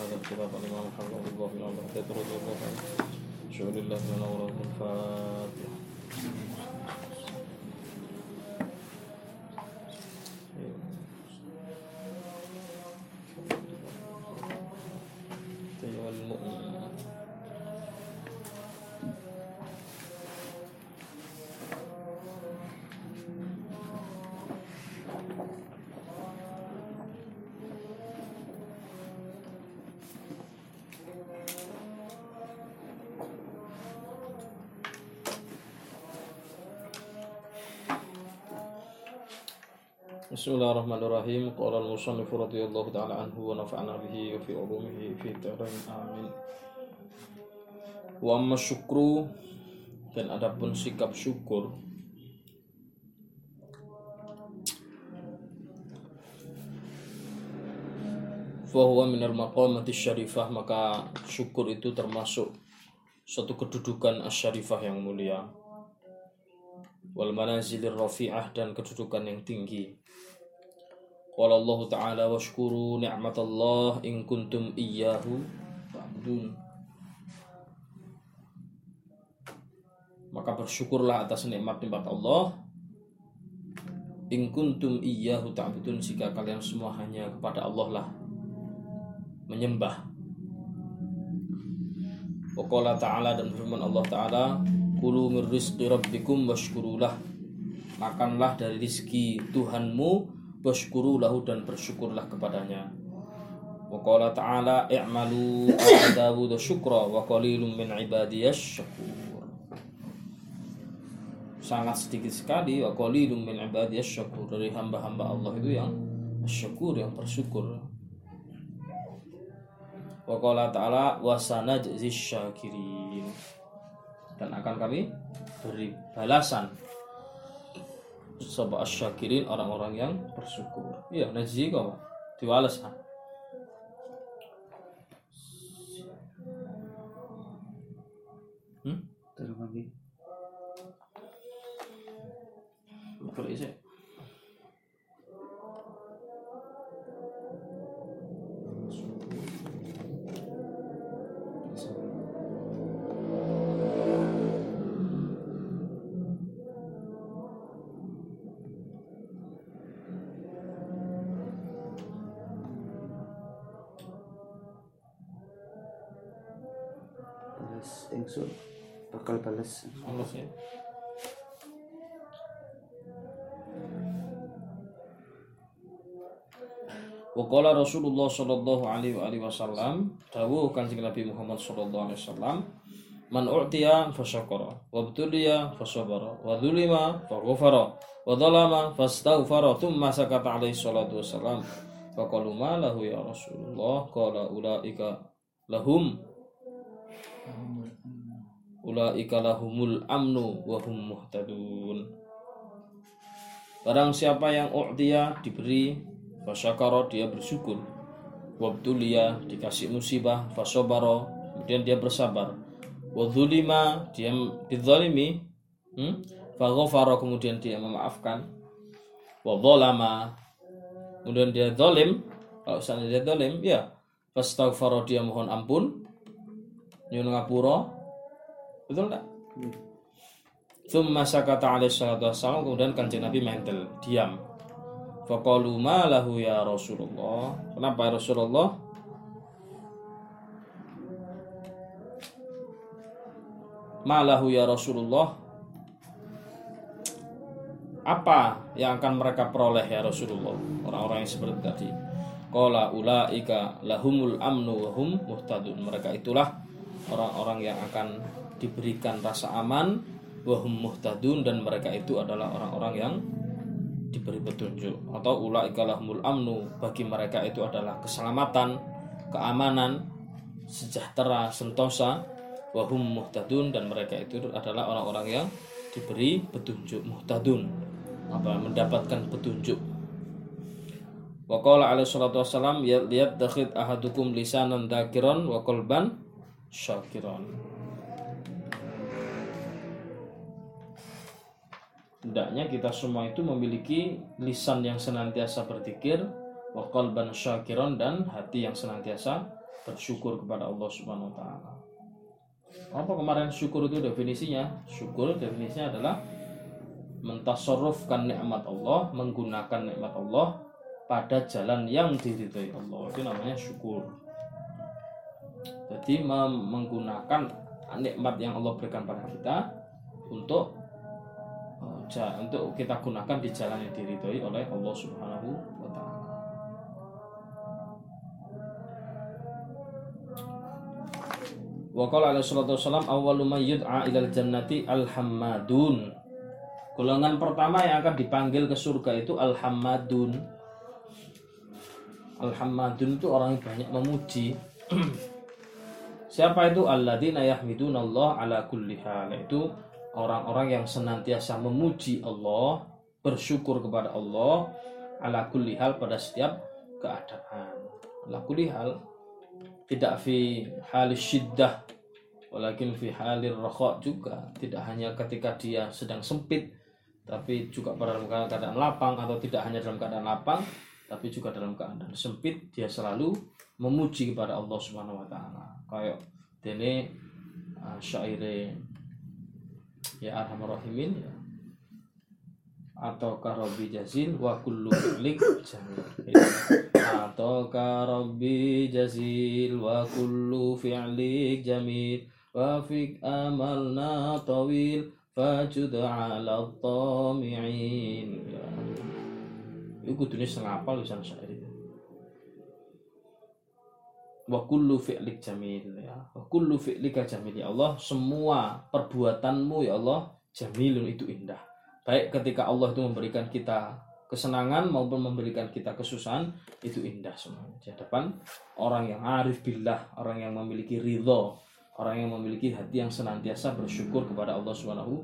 هذا الكتاب الإمام محمد بن الله في الأمر حتى ترد شعور الله من أوراق الفاتحة Bismillahirrahmanirrahim. Qala al-musannif radhiyallahu ta'ala anhu wa nafa'ana bihi wa fi ulumihi fi dharain amin. Wa amma syukru dan adapun sikap syukur fahuwa minal maqamati syarifah maka syukur itu termasuk suatu kedudukan asyarifah yang mulia wal manazilir rafi'ah dan kedudukan yang tinggi Qala Allah Ta'ala washkuru ni'matallah in kuntum iyyahu ta'budun Maka bersyukurlah atas nikmat-nikmat Allah. In kuntum iyyahu ta'budun jika kalian semua hanya kepada Allah lah menyembah. Waqala ta'ala dan firman Allah Ta'ala Kulu min rizqi rabbikum washkurulah. Makanlah dari rizki Tuhanmu Washkurulahu dan bersyukurlah kepadanya. Waqala ta'ala I'malu ala Dawud syukra Wa qalilum min ibadiyash syakur Sangat sedikit sekali Wa qalilum min ibadiyash syakur Dari hamba-hamba Allah itu yang Syakur yang bersyukur. Wa qala ta'ala wasanajzi syakirin. Dan akan kami beri balasan sebab syakirin orang-orang yang bersyukur. Iya, najzi kok. Diwales ha. Hmm? Terus lagi. Kalau isi. Balas. Allah ya. Waqala Rasulullah sallallahu alaihi wasallam dawuh Kanjeng Nabi Muhammad sallallahu alaihi wasallam man u'tiya fasyakara wa btuliya fasabara wa dzulima faghfara wa dzalama fastaghfara thumma sakata alaihi salatu wasallam faqalu ma lahu ya Rasulullah qala ulaika lahum ulaika lahumul amnu wa hum muhtadun. Barang siapa yang u'tiya diberi fasyakara dia bersyukur. Wabtuliya dikasih musibah fasobaro kemudian dia bersabar. Wadzulima dia didzalimi hmm? faghfara kemudian dia memaafkan. Wadzalama kemudian dia zalim kalau seandainya dia zalim ya fastaghfara dia mohon ampun. Nyuwun ngapura betul enggak Thumma sakata alaihi salatu wassalam kemudian kanjeng Nabi mental diam Faqalu ma lahu ya Rasulullah. Kenapa ya Rasulullah? Ma lahu ya Rasulullah. Apa yang akan mereka peroleh ya Rasulullah? Orang-orang yang seperti tadi. Qala ulaika lahumul amnu wa hum muhtadun. Mereka itulah orang-orang yang akan diberikan rasa aman wa hum muhtadun dan mereka itu adalah orang-orang yang diberi petunjuk. Atau ulaika lahumul amnu bagi mereka itu adalah keselamatan, keamanan, sejahtera, sentosa wahum muhtadun dan mereka itu adalah orang-orang yang diberi petunjuk muhtadun apa mendapatkan petunjuk. Wa alaihi salatu wassalam lihat dakhid ahadukum lisanan dakiron wa qalban syakiron hendaknya kita semua itu memiliki lisan yang senantiasa berzikir wa qalban syakiron dan hati yang senantiasa bersyukur kepada Allah Subhanahu wa taala. Apa kemarin syukur itu definisinya? Syukur definisinya adalah mentasarrufkan nikmat Allah, menggunakan nikmat Allah pada jalan yang diridhoi Allah. Itu namanya syukur. Jadi menggunakan nikmat yang Allah berikan pada kita untuk untuk kita gunakan di jalan yang diridhoi oleh Allah Subhanahu wa taala. Wa qala alaihi salatu wassalam awwalu may yud'a ilal jannati al-hammadun. Golongan pertama yang akan dipanggil ke surga itu. Al-hammadun itu orang yang banyak memuji. Siapa itu alladzina yahmidunallah ala kulli hal? Itu orang-orang yang senantiasa memuji Allah, bersyukur kepada Allah ala kulli hal pada setiap keadaan. Ala kulli hal tidak fi halis syiddah walakin fi halir rakha juga tidak hanya ketika dia sedang sempit tapi juga pada dalam keadaan lapang atau tidak hanya dalam keadaan lapang tapi juga dalam keadaan sempit dia selalu memuji kepada Allah Subhanahu wa taala kayak dene uh, ya arhamar rahimin. Ya atau karobi jazil wa kullu fi'lik jamil atau karobi jazil wa kullu fi'lik jamil. Wa fik amalna tawil fajud ala tami'in. Ya. itu kudune setengah apal lisan syair wa kullu fi'lik jamil ya. Wa kullu fi'lika jamil ya Allah. Semua perbuatanmu ya Allah jamilun itu indah. Baik ketika Allah itu memberikan kita kesenangan maupun memberikan kita kesusahan itu indah semua di hadapan orang yang arif billah orang yang memiliki ridho orang yang memiliki hati yang senantiasa bersyukur kepada Allah Subhanahu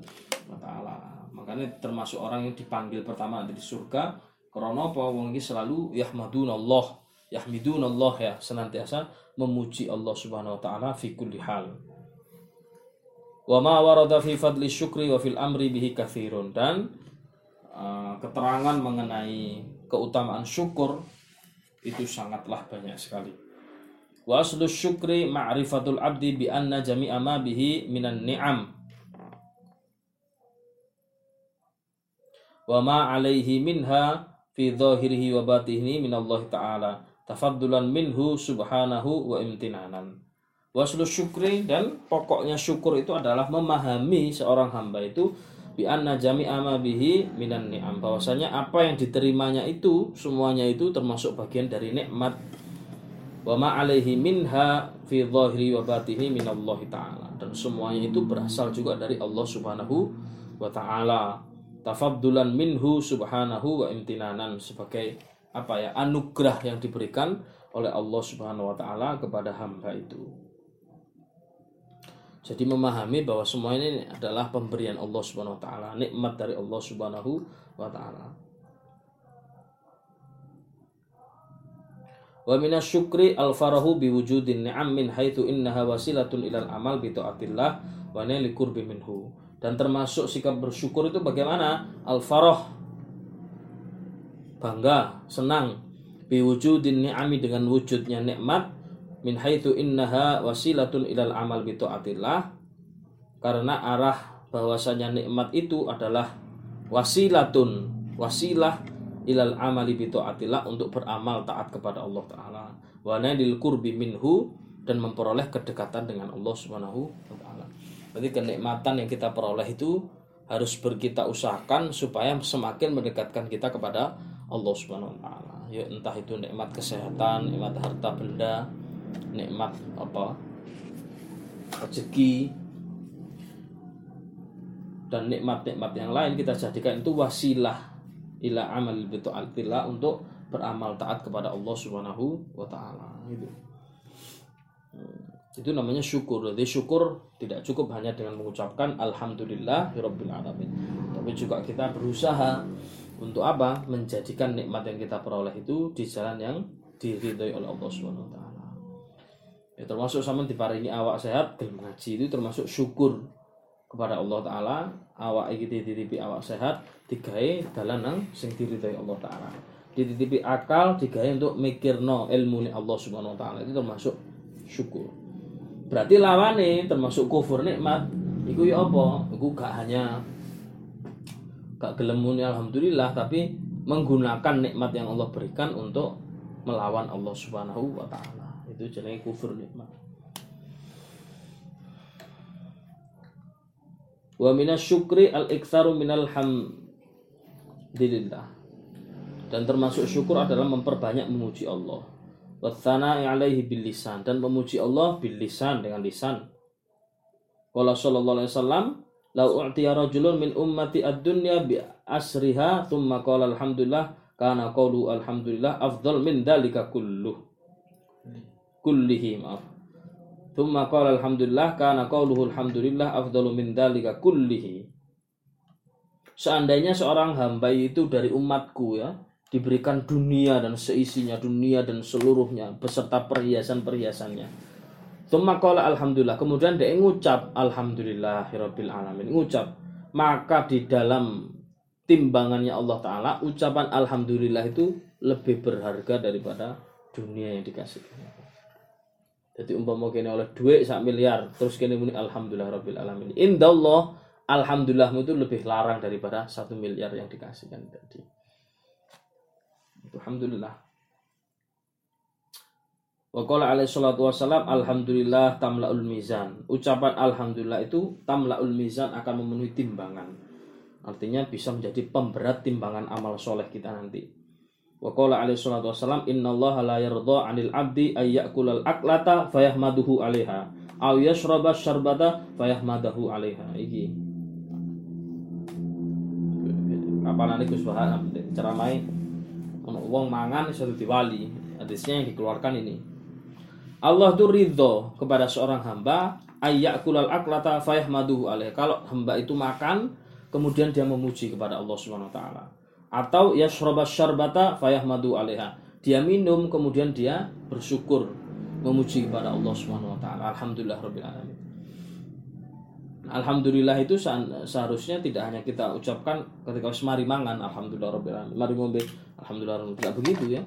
wa taala. Makanya termasuk orang yang dipanggil pertama di surga karena apa? Wong selalu yahmadunallah yahmidunallah ya senantiasa memuji Allah Subhanahu wa taala fi kulli hal. Wa ma warada fi fadli syukri wa fil amri bihi kathirun. Dan uh, keterangan mengenai keutamaan syukur itu sangatlah banyak sekali. Wa aslu syukri ma'rifatul abdi bi anna jami'a ma bihi minan ni'am. Wa ma alaihi minha fi dhahirihi wa batinihi minallahi ta'ala tafaddulan minhu subhanahu wa imtinanan. Waslu syukri dan pokoknya syukur itu adalah memahami seorang hamba itu bi anna jami'a ma bihi minan ni'am. Bahwasanya apa yang diterimanya itu semuanya itu termasuk bagian dari nikmat. Wa ma alaihi minha fi dhahiri wa batini minallahi ta'ala. Dan semuanya itu berasal juga dari Allah Subhanahu wa taala. Tafaddulan minhu subhanahu wa imtinanan sebagai apa ya anugerah yang diberikan oleh Allah Subhanahu wa taala kepada hamba itu jadi memahami bahwa semua ini adalah pemberian Allah Subhanahu wa taala, nikmat dari Allah Subhanahu wa taala. Wa minasyukri al-farahu biwujudin ni'am min haitsu innaha wasilatun ilal amal bi taatillah wa naili qurbi minhu. Dan termasuk sikap bersyukur itu bagaimana? Al-farah bangga, senang. Biwujudin ni'ami dengan wujudnya nikmat. Min haitsu innaha wasilatun ilal amal bi taatillah. Karena arah bahwasanya nikmat itu adalah wasilatun wasilah ilal amali bi taatillah untuk beramal taat kepada Allah taala. Wa nadil qurbi minhu dan memperoleh kedekatan dengan Allah Subhanahu wa taala. Berarti kenikmatan yang kita peroleh itu harus berkita usahakan supaya semakin mendekatkan kita kepada Allah Subhanahu wa taala. Ya entah itu nikmat kesehatan, nikmat harta benda, nikmat apa rezeki dan nikmat-nikmat yang lain kita jadikan itu wasilah ila amal bitaatillah untuk beramal taat kepada Allah Subhanahu wa taala itu. Itu namanya syukur. Jadi syukur tidak cukup hanya dengan mengucapkan alhamdulillah alamin. Tapi juga kita berusaha untuk apa? Menjadikan nikmat yang kita peroleh itu di jalan yang diridhoi oleh Allah Subhanahu wa taala. Ya termasuk sama diparingi awak sehat gelem ngaji itu termasuk syukur kepada Allah taala. Awak iki dititipi awak sehat digawe dalan nang sing diridhoi Allah taala. Dititipi akal digawe untuk mikirno ilmu Allah subhanahu wa taala. Itu termasuk syukur. Berarti lawane termasuk kufur nikmat. Iku ya apa? Iku gak hanya gak gelem muni alhamdulillah tapi menggunakan nikmat yang Allah berikan untuk melawan Allah subhanahu wa taala. Itu jenenge kufur nikmat. Wa minas syukri al iktsaru minal hamdillah dan termasuk syukur adalah memperbanyak memuji Allah. Wa tsana'i alaihi bil lisan. Dan memuji Allah bil lisan dengan lisan. Qala sallallahu alaihi wasallam lau u'tiya rajulun min ummati ad-dunya bi asriha thumma qala alhamdulillah kana qawlu alhamdulillah afdal min dalika kulluh kullihi maaf. Thumma qala alhamdulillah kana qawluhu alhamdulillah afdalu min dalika kullihi. Seandainya seorang hamba itu dari umatku ya diberikan dunia dan seisinya dunia dan seluruhnya beserta perhiasan-perhiasannya Tumma qala alhamdulillah. Kemudian dia ngucap alhamdulillahirabbil alamin. Ngucap. Maka di dalam timbangannya Allah taala ucapan alhamdulillah itu lebih berharga daripada dunia yang dikasih. Jadi umpama kene oleh duit sak miliar terus kene muni alhamdulillah rabbil alamin. Indallah alhamdulillahmu itu lebih larang daripada satu miliar yang dikasihkan tadi. Alhamdulillah. Wa qala alaihi salatu wassalam alhamdulillah tamlaul mizan. Ucapan alhamdulillah itu tamlaul mizan akan memenuhi timbangan. Artinya bisa menjadi pemberat timbangan amal soleh kita nanti. Wa qala alaihi salatu wassalam innallaha la yardha 'anil 'abdi ay ya'kulal aklata fayahmaduhu 'alaiha aw yashraba syarbata fayahmadahu 'alaiha. Iki. Apalane Gus Bahar ceramai wong mangan iso diwali. Hadisnya yang dikeluarkan ini. Allah tuh ridho kepada seorang hamba kulal aklata fayahmaduhu alaih. Kalau hamba itu makan kemudian dia memuji kepada Allah Subhanahu wa taala. Atau yashroba syarbata fayahmadu alaiha. Dia minum kemudian dia bersyukur memuji kepada Allah Subhanahu wa taala. Alhamdulillah rabbil alamin. Alhamdulillah itu seharusnya tidak hanya kita ucapkan ketika semari mangan alhamdulillah rabbil alamin. Mari ngombe alhamdulillah rabbil alamin. begitu ya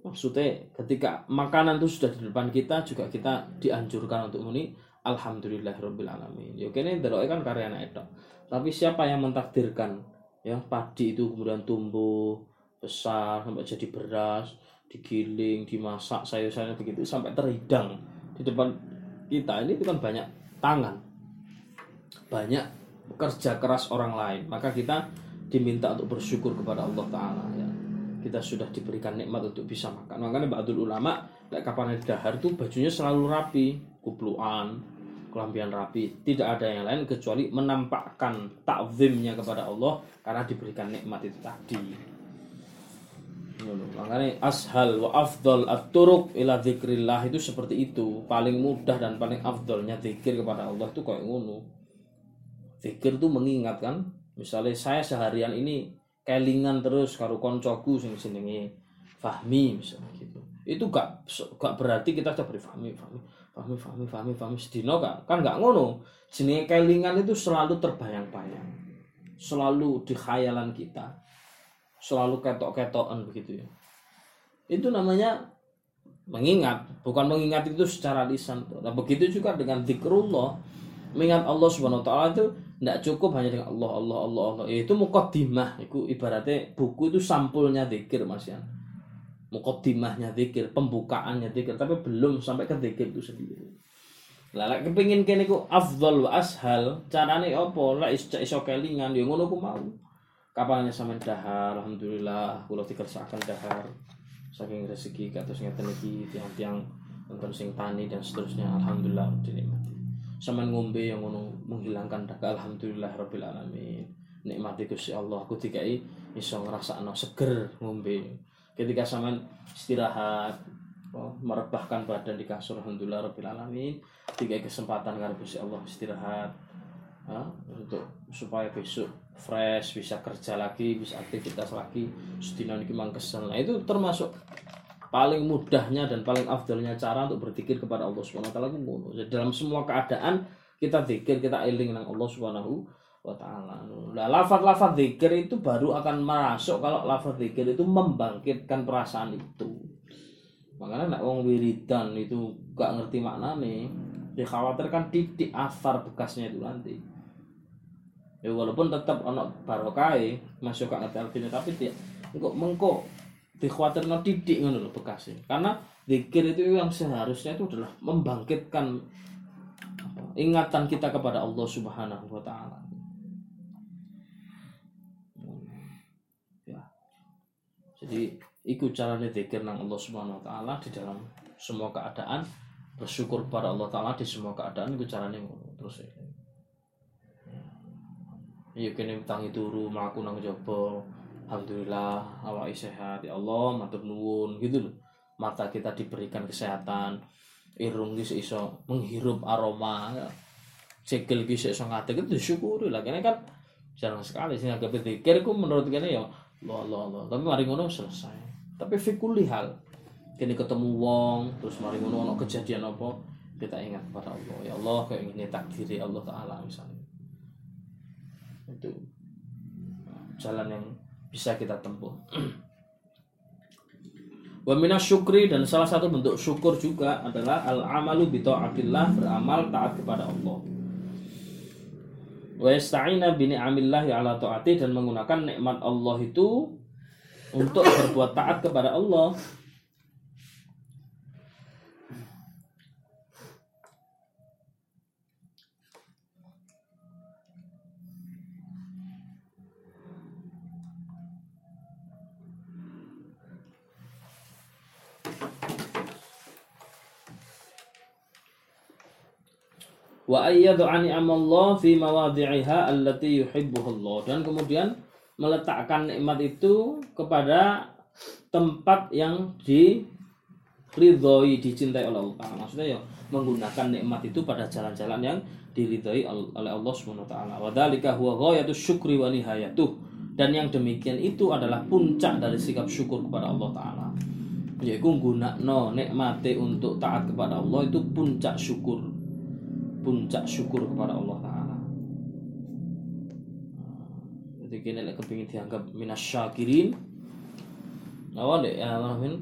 maksudnya ketika makanan itu sudah di depan kita juga kita dianjurkan untuk muni alhamdulillahirabbil alamin ya kene ndeloke kan karyanya itu tapi siapa yang mentakdirkan? Ya padi itu kemudian tumbuh besar sampai jadi beras digiling dimasak sayur-sayurnya begitu sampai terhidang di depan kita. Ini itu kan banyak tangan. Banyak kerja keras orang lain. Maka kita diminta untuk bersyukur kepada Allah Taala ya kita sudah diberikan nikmat untuk bisa makan. Makanya ba'dul ulama like kapan dahar tuh bajunya selalu rapi kupluan kelambian rapi. Tidak ada yang lain kecuali menampakkan takzimnya kepada Allah karena diberikan nikmat itu tadi. Makanya ashal wa afdol at-turuq ila zikrillah itu seperti itu. Paling mudah dan paling afdolnya zikir kepada Allah itu kayak ngono. Zikir itu mengingatkan misalnya saya seharian ini kelingan terus karo koncoku sing jenenge Fahmi misalnya gitu. Itu gak gak berarti kita sudah beri Fahmi Fahmi Fahmi Fahmi Fahmi Fahmi sedino kan kan gak ngono. Jenenge kelingan itu selalu terbayang-bayang selalu di khayalan kita selalu ketok-ketokan begitu ya. Itu namanya mengingat bukan mengingat itu secara lisan. Nah begitu juga dengan zikrullah mengingat Allah Subhanahu wa taala itu tidak cukup hanya dengan Allah Allah Allah Allah. Ya, itu mukaddimah. Itu ibaratnya buku itu sampulnya zikir Mas ya mukaddimahnya zikir pembukaannya zikir tapi belum sampai ke zikir itu sendiri. Lah lek kepengin kene ku afdal wa ashal carane opo lah iso iso kelingan ya ngono ku mau. Kapannya sama dahar alhamdulillah kula dikersakaken dahar. Saking rezeki kados ngeten iki tiang-tiang nonton sing tani dan seterusnya alhamdulillah dinikmati sama ngombe yang ngono menghilangkan dahaga alhamdulillah rabbil alamin. Nikmati Gusti Allah. Aku dikai iso ngrasakno seger ngombe. Ketika sama istirahat merebahkan badan di kasur alhamdulillah rabbil alamin. Dikai kesempatan karo Gusti Allah istirahat ya, untuk supaya besok fresh bisa kerja lagi bisa aktivitas lagi. Sedina niki mangkesen nah itu termasuk paling mudahnya dan paling afdalnya cara untuk berzikir kepada Allah Subhanahu wa taala itu dalam semua keadaan kita zikir kita eling nang Allah Subhanahu wa taala. Nah, lafaz-lafaz zikir itu baru akan masuk kalau lafaz zikir itu membangkitkan perasaan itu. Makanya nak wong wiridan itu gak ngerti maknane, dikhawatirkan titik asar bekasnya itu nanti. Ya walaupun tetap ono barokai masuk gak ngerti tapi dia engkau mengko dikhawatirkan titik ngono lho bekasnya. Karena zikir itu yang seharusnya itu adalah membangkitkan ingatan kita kepada Allah Subhanahu wa taala. Ya. Jadi ikut caranya zikir nang Allah Subhanahu wa taala di dalam semua keadaan bersyukur kepada Allah taala di semua keadaan caranya ngono terus ya. Iya kene tangi turu mlaku nang jaba. Alhamdulillah awak sehat ya Allah matur nuwun gitu loh. Mata kita diberikan kesehatan. Irung bisa iso menghirup aroma. Sikil bisa iso ngadeg itu disyukuri lah. Karena kan jarang sekali sih agak pikir ku menurut kene ya Allah Allah Allah. Tapi mari ngono selesai. Tapi fikuli hal. Kini ketemu wong terus mari ngono ono kejadian apa kita ingat pada Allah ya Allah kayak ini takdiri Allah Taala misalnya itu jalan yang bisa kita tempuh. Wa syukri dan salah satu bentuk syukur juga adalah al amalu bi taatillah beramal taat kepada Allah. Wa yasta'ina bi ni'amillah ala taati dan menggunakan nikmat Allah itu untuk berbuat taat kepada Allah. Wa ayyadu ani amallah fi mawadhi'iha allati yuhibbuhullah dan kemudian meletakkan nikmat itu kepada tempat yang diridhoi dicintai oleh Allah Taala. Maksudnya ya menggunakan nikmat itu pada jalan-jalan yang diridhoi oleh Allah Subhanahu wa taala. Wa huwa ghayatu syukri wa nihayatuh. Dan yang demikian itu adalah puncak dari sikap syukur kepada Allah taala. Yaitu gunakno nikmate untuk taat kepada Allah itu puncak syukur puncak syukur kepada Allah Taala. Jadi kini lek kepingin dianggap minas syakirin. Awal ya min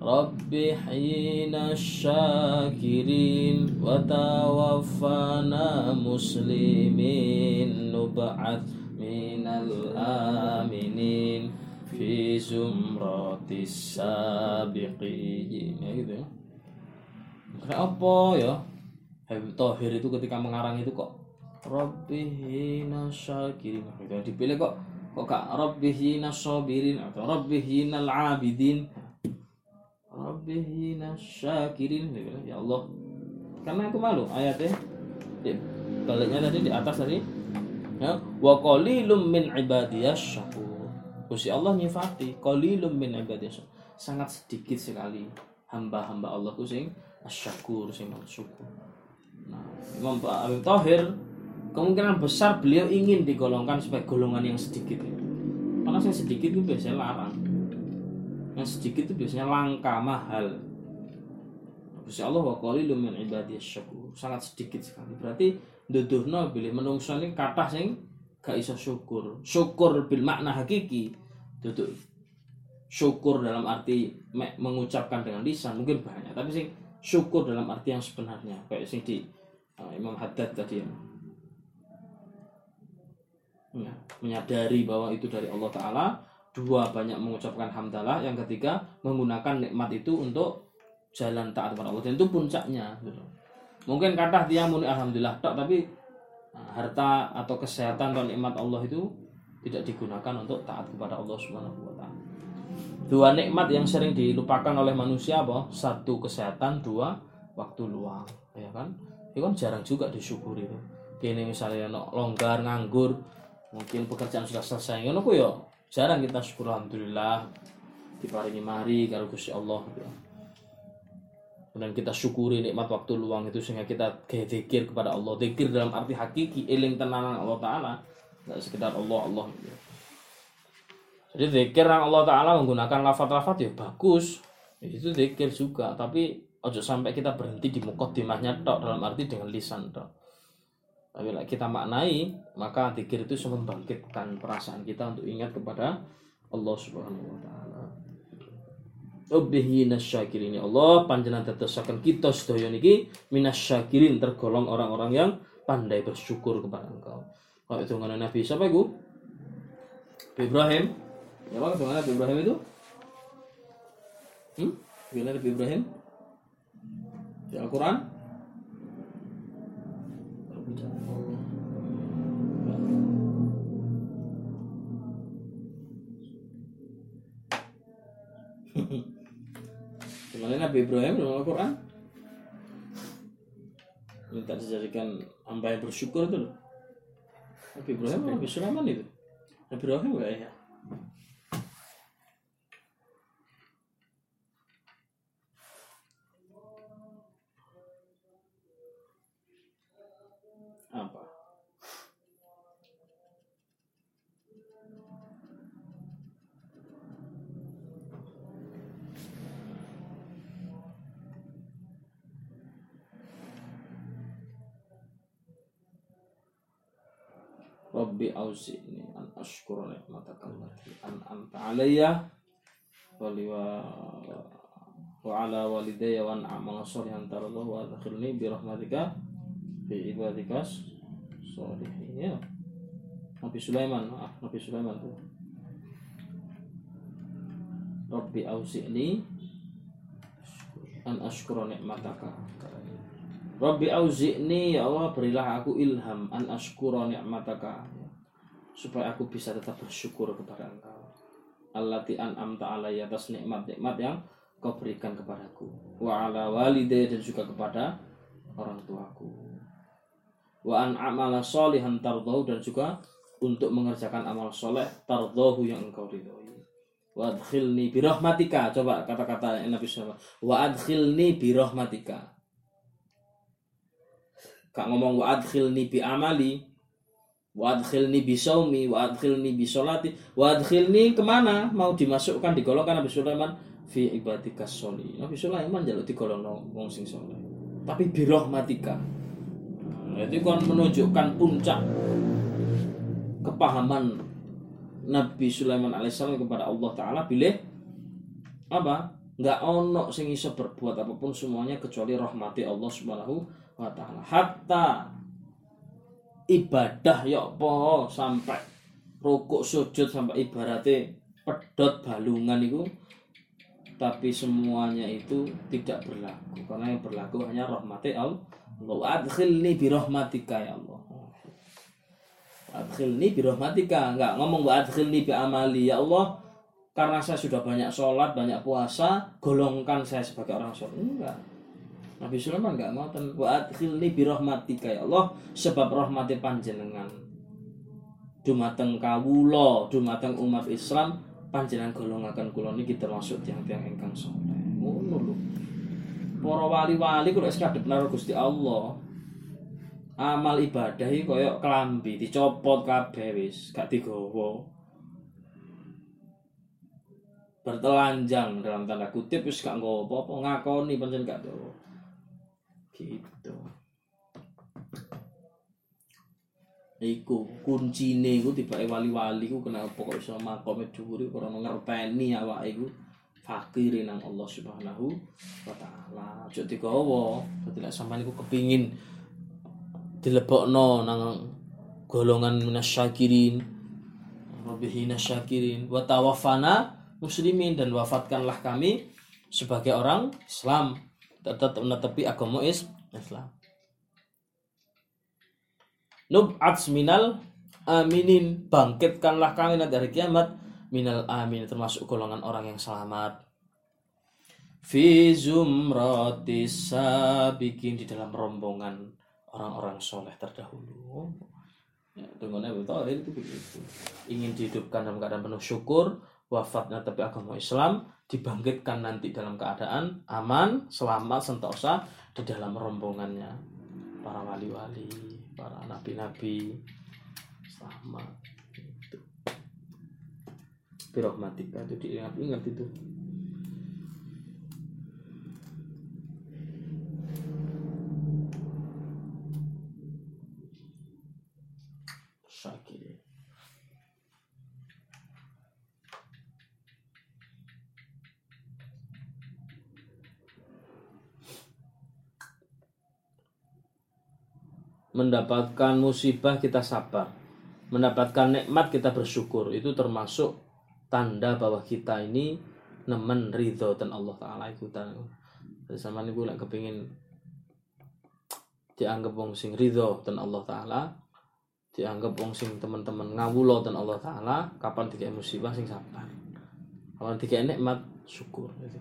Rabbi hina syakirin wa tawaffana muslimin nub'at minal aminin fi zumratis sabiqin ya gitu ya. Apa ya? Habib Tohir itu ketika mengarang itu kok Rabbihina syakirin. Gitu. dipilih kok kok kak Rabbihina sabirin. Atau Rabbihina abidin Rabbihina syakirin. Gitu. ya Allah. Karena aku malu ayatnya di, baliknya tadi di atas tadi. Ya wa qalilum min ibadiyas syakur. Gusti Allah nyifati qalilum min ibadiyas sangat sedikit sekali hamba-hamba Allah ku sing asyakur sing syukur Nah, Imam Habib Thohir kemungkinan besar beliau ingin digolongkan sebagai golongan yang sedikit Karena yang sedikit itu biasanya larang. Yang sedikit itu biasanya langka, mahal. Insya Allah wa qalilum min syakur. Sangat sedikit sekali. Berarti duduhno bilih menungso ini kata sing gak iso syukur. Syukur bil makna hakiki. Duduk syukur dalam arti mengucapkan dengan lisan mungkin banyak tapi sing syukur dalam arti yang sebenarnya kayak sing di uh, Imam Haddad tadi ya. ya menyadari bahwa itu dari Allah Taala dua banyak mengucapkan hamdalah yang ketiga menggunakan nikmat itu untuk jalan taat kepada Allah dan itu puncaknya gitu. mungkin kata dia muni alhamdulillah tak tapi nah, harta atau kesehatan atau nikmat Allah itu tidak digunakan untuk taat kepada Allah Subhanahu wa Dua nikmat yang sering dilupakan oleh manusia apa? Satu kesehatan, dua waktu luang, ya kan? Itu kan jarang juga disyukuri itu. Kini misalnya no, longgar, nganggur, mungkin pekerjaan sudah selesai, ngono ku yo jarang kita syukur alhamdulillah diparingi mari kalau Gusti Allah gitu. Dan kita syukuri nikmat waktu luang itu sehingga kita zikir kepada Allah. Zikir dalam arti hakiki, eling tenanan Allah Ta'ala. Tidak sekedar Allah, Allah. Gitu. Jadi zikir Allah Ta'ala menggunakan lafat-lafat ya bagus. Itu zikir juga. Tapi ojo sampai kita berhenti di mukaddimahnya tok dalam arti dengan lisan tok tapi kita maknai maka zikir itu membangkitkan perasaan kita untuk ingat kepada Allah Subhanahu wa taala Ubihi nasyakirin ya Allah panjenengan tetesaken kita sedaya niki minasyakirin tergolong orang-orang yang pandai bersyukur kepada Engkau. Kalau itu Nabi siapa itu? Ibrahim. Ya itu Nabi Ibrahim itu? Hmm? Bila Nabi Ibrahim? Di Al-Quran? Gimana Nabi Ibrahim dalam Al-Quran? Minta dijadikan hamba yang bersyukur itu loh. Nabi Ibrahim Nabi Sulaiman itu. Nabi Ibrahim enggak ya? Rabbi auzi'ni an ashkura ni'mataka allati an'amta alayya wa li wa ala walidayya wa an a'mala shalihan tarallahu wa adkhilni bi rahmatika fi ibadika sholihin ya. Nabi Sulaiman ah Nabi Sulaiman tuh Rabbi auzi'ni an ashkura ni'mataka Rabbi auzi'ni ya Allah berilah aku ilham an ashkura ni'mataka supaya aku bisa tetap bersyukur kepada Engkau. Allati an'amta alayya atas nikmat-nikmat yang kau berikan kepadaku. Wa ala walidayya dan juga kepada orang tuaku. Wa an amala solihan tardahu dan juga untuk mengerjakan amal soleh tardahu yang engkau ridhoi. Wa adkhilni birahmatika. Coba kata-kata Nabi SAW. Wa adkhilni birahmatika Kak ngomong wa adkhilni bi amali wa adkhilni bi saumi wa adkhilni bi sholati wa adkhilni ke mana? Mau dimasukkan digolongkan Nabi Sulaiman fi ibadika soli Nabi Sulaiman jaluk digolong wong sing soleh tapi bi rahmatika nah, itu kan menunjukkan puncak kepahaman Nabi Sulaiman alaihissalam kepada Allah Taala. Pilih apa? Nggak ono sing iso berbuat apa pun semuanya kecuali rahmati Allah Subhanahu wa taala. Hatta ibadah ya apa sampai rukuk sujud sampai ibaratnya pedot balungan itu tapi semuanya itu tidak berlaku karena yang berlaku hanya rahmati Allah. Adkhilni bi rahmatika ya Allah. Adkhilni bi rahmatika enggak ngomong wa adkhilni bi amali ya Allah. Karena saya sudah banyak sholat banyak puasa golongkan saya sebagai orang sholat. Enggak Nabi Sulaiman enggak ngoten wa adkhilni bi rahmatika ya Allah sebab rahmati panjenengan. Dumateng kawula dumateng umat Islam panjenengan golongaken kula niki termasuk tiang-tiang ingkang saleh. Ngono lho. Para wali-wali kuwi wis kadhep karo Gusti Allah. Amal ibadah iki kaya klambi dicopot kabeh wis gak digawa. Bertelanjang dalam tanda kutip wis gak apa-apa ngakoni pancen gak gitu. Iku kuncine iku tibake wali-wali ku kenapa kok iso makome dhuwur ora ngerteni awake iku. Fakir nang Allah Subhanahu wa taala. Aja digawa, dadi nek sampean iku kepingin dilebokno nang golongan minasyakirin Rabbihi nasyakirin wa tawaffana muslimin dan wafatkanlah kami sebagai orang Islam tetap menetepi agama Islam. Nub'at minal aminin bangkitkanlah kami nanti hari kiamat minal amin termasuk golongan orang yang selamat. Fi zumratis sabikin di dalam rombongan orang-orang soleh terdahulu. Ya, dengan Nabi itu begitu. Ingin dihidupkan dalam keadaan penuh syukur, wafatnya tapi agama Islam dibangkitkan nanti dalam keadaan aman, selamat, sentosa di dalam rombongannya para wali-wali, para nabi-nabi selamat itu. Birahmatika itu diingat-ingat itu. Mendapatkan musibah kita sabar, mendapatkan nikmat kita bersyukur. Itu termasuk tanda bahwa kita ini nemen ridho dan Allah Taala itu sama ini lek kepingin dianggap wong sing ridho dan Allah Taala dianggap wong sing teman-teman ngawulo dan Allah Taala kapan tiga musibah sing sabar kapan tiga nikmat syukur gitu.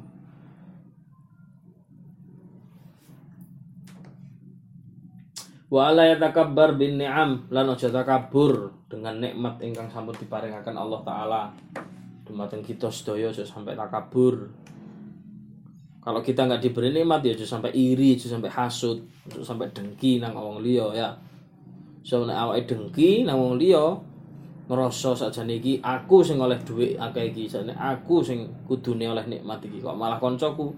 Wa ala yatakabbar bin ni'am lan aja takabur dengan nikmat ingkang sampun diparingaken Allah taala. Dumateng kita sedaya aja sampai takabur. Kalau kita nggak diberi nikmat ya aja sampai iri aja sampai hasud aja sampai dengki nang wong liya ya. So nek awake dengki nang wong liya ngerasa sakjane iki aku sing oleh dhuwit akeh iki sakjane aku sing kudune oleh nikmat iki kok. Malah koncoku